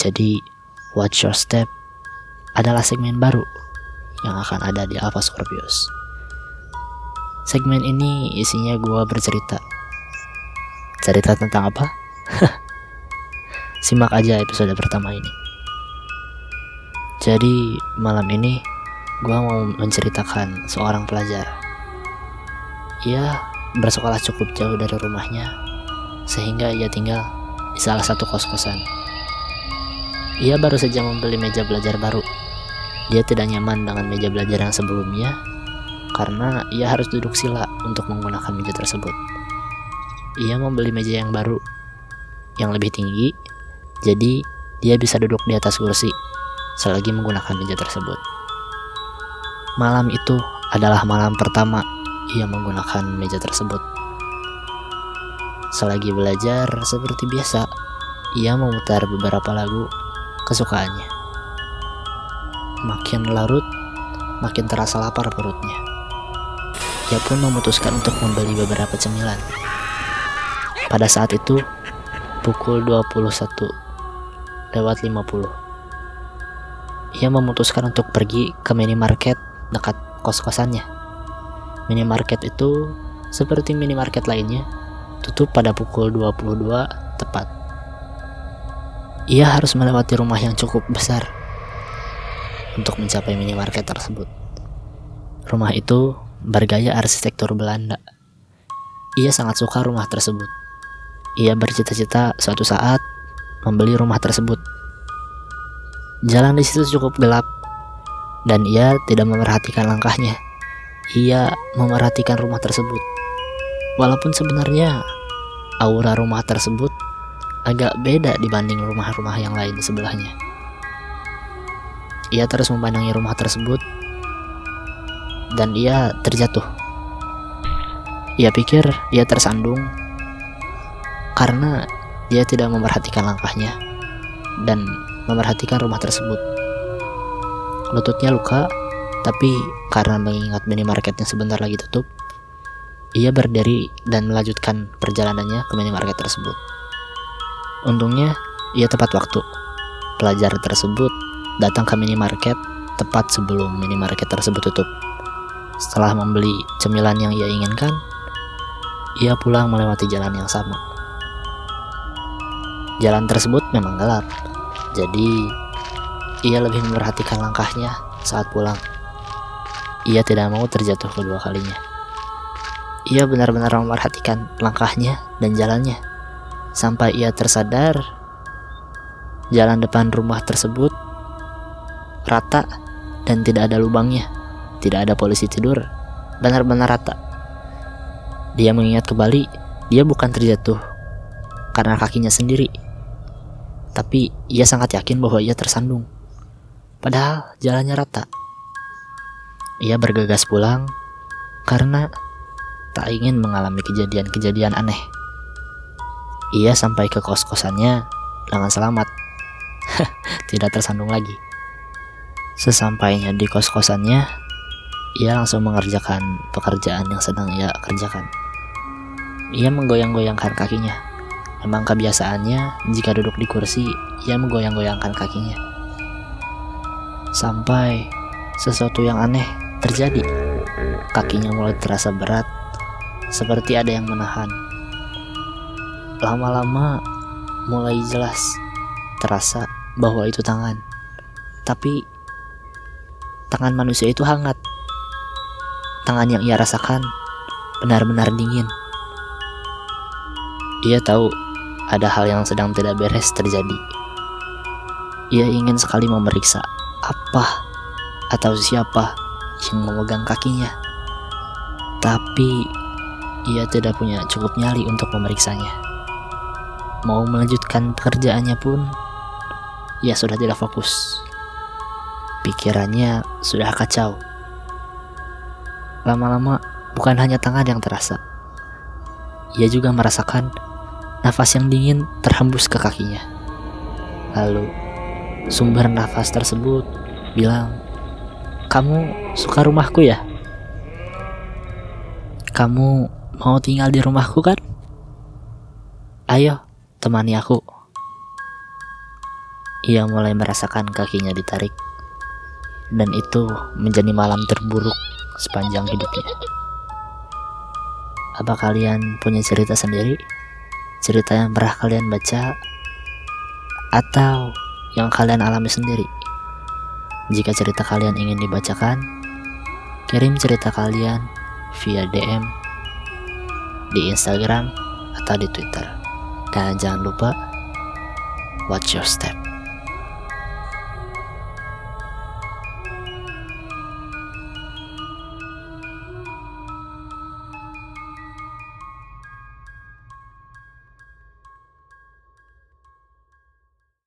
Jadi, Watch Your Step adalah segmen baru yang akan ada di Alpha Scorpius. Segmen ini isinya gue bercerita. Cerita tentang apa? Simak aja episode pertama ini. Jadi malam ini gue mau menceritakan seorang pelajar. Ia bersekolah cukup jauh dari rumahnya, sehingga ia tinggal di salah satu kos-kosan. Ia baru saja membeli meja belajar baru. Dia tidak nyaman dengan meja belajar yang sebelumnya, karena ia harus duduk sila untuk menggunakan meja tersebut. Ia membeli meja yang baru, yang lebih tinggi, jadi dia bisa duduk di atas kursi selagi menggunakan meja tersebut. Malam itu adalah malam pertama ia menggunakan meja tersebut. Selagi belajar seperti biasa, ia memutar beberapa lagu kesukaannya. Makin larut, makin terasa lapar perutnya. Ia pun memutuskan untuk membeli beberapa cemilan. Pada saat itu, pukul 21 lewat 50. Ia memutuskan untuk pergi ke minimarket dekat kos-kosannya. Minimarket itu seperti minimarket lainnya, tutup pada pukul 22 tepat. Ia harus melewati rumah yang cukup besar untuk mencapai minimarket tersebut. Rumah itu bergaya arsitektur Belanda. Ia sangat suka rumah tersebut. Ia bercita-cita suatu saat membeli rumah tersebut. Jalan di situ cukup gelap dan ia tidak memerhatikan langkahnya. Ia memerhatikan rumah tersebut. Walaupun sebenarnya aura rumah tersebut agak beda dibanding rumah-rumah yang lain di sebelahnya. Ia terus memandangi rumah tersebut dan ia terjatuh. Ia pikir ia tersandung karena dia tidak memperhatikan langkahnya dan memerhatikan rumah tersebut. Lututnya luka, tapi karena mengingat minimarketnya sebentar lagi tutup, ia berdiri dan melanjutkan perjalanannya ke minimarket tersebut. Untungnya, ia tepat waktu. Pelajar tersebut datang ke minimarket tepat sebelum minimarket tersebut tutup. Setelah membeli cemilan yang ia inginkan, ia pulang melewati jalan yang sama. Jalan tersebut memang gelap, jadi ia lebih memperhatikan langkahnya saat pulang. Ia tidak mau terjatuh kedua kalinya. Ia benar-benar memperhatikan langkahnya dan jalannya sampai ia tersadar jalan depan rumah tersebut rata dan tidak ada lubangnya, tidak ada polisi tidur, benar-benar rata. Dia mengingat kembali, dia bukan terjatuh karena kakinya sendiri, tapi ia sangat yakin bahwa ia tersandung. Padahal jalannya rata. Ia bergegas pulang karena tak ingin mengalami kejadian-kejadian aneh. Ia sampai ke kos-kosannya dengan selamat. Tidak tersandung lagi. Sesampainya di kos-kosannya, ia langsung mengerjakan pekerjaan yang sedang ia kerjakan. Ia menggoyang-goyangkan kakinya Memang kebiasaannya jika duduk di kursi, ia menggoyang-goyangkan kakinya. Sampai sesuatu yang aneh terjadi. Kakinya mulai terasa berat, seperti ada yang menahan. Lama-lama mulai jelas terasa bahwa itu tangan. Tapi tangan manusia itu hangat. Tangan yang ia rasakan benar-benar dingin. Ia tahu ada hal yang sedang tidak beres terjadi. Ia ingin sekali memeriksa apa atau siapa yang memegang kakinya. Tapi ia tidak punya cukup nyali untuk memeriksanya. Mau melanjutkan pekerjaannya pun, ia sudah tidak fokus. Pikirannya sudah kacau. Lama-lama, bukan hanya tangan yang terasa. Ia juga merasakan Nafas yang dingin terhembus ke kakinya. Lalu, sumber nafas tersebut bilang, "Kamu suka rumahku ya? Kamu mau tinggal di rumahku kan? Ayo, temani aku." ia mulai merasakan kakinya ditarik, dan itu menjadi malam terburuk sepanjang hidupnya. Apa kalian punya cerita sendiri? Cerita yang pernah kalian baca atau yang kalian alami sendiri? Jika cerita kalian ingin dibacakan, kirim cerita kalian via DM di Instagram atau di Twitter. Dan jangan lupa watch your step.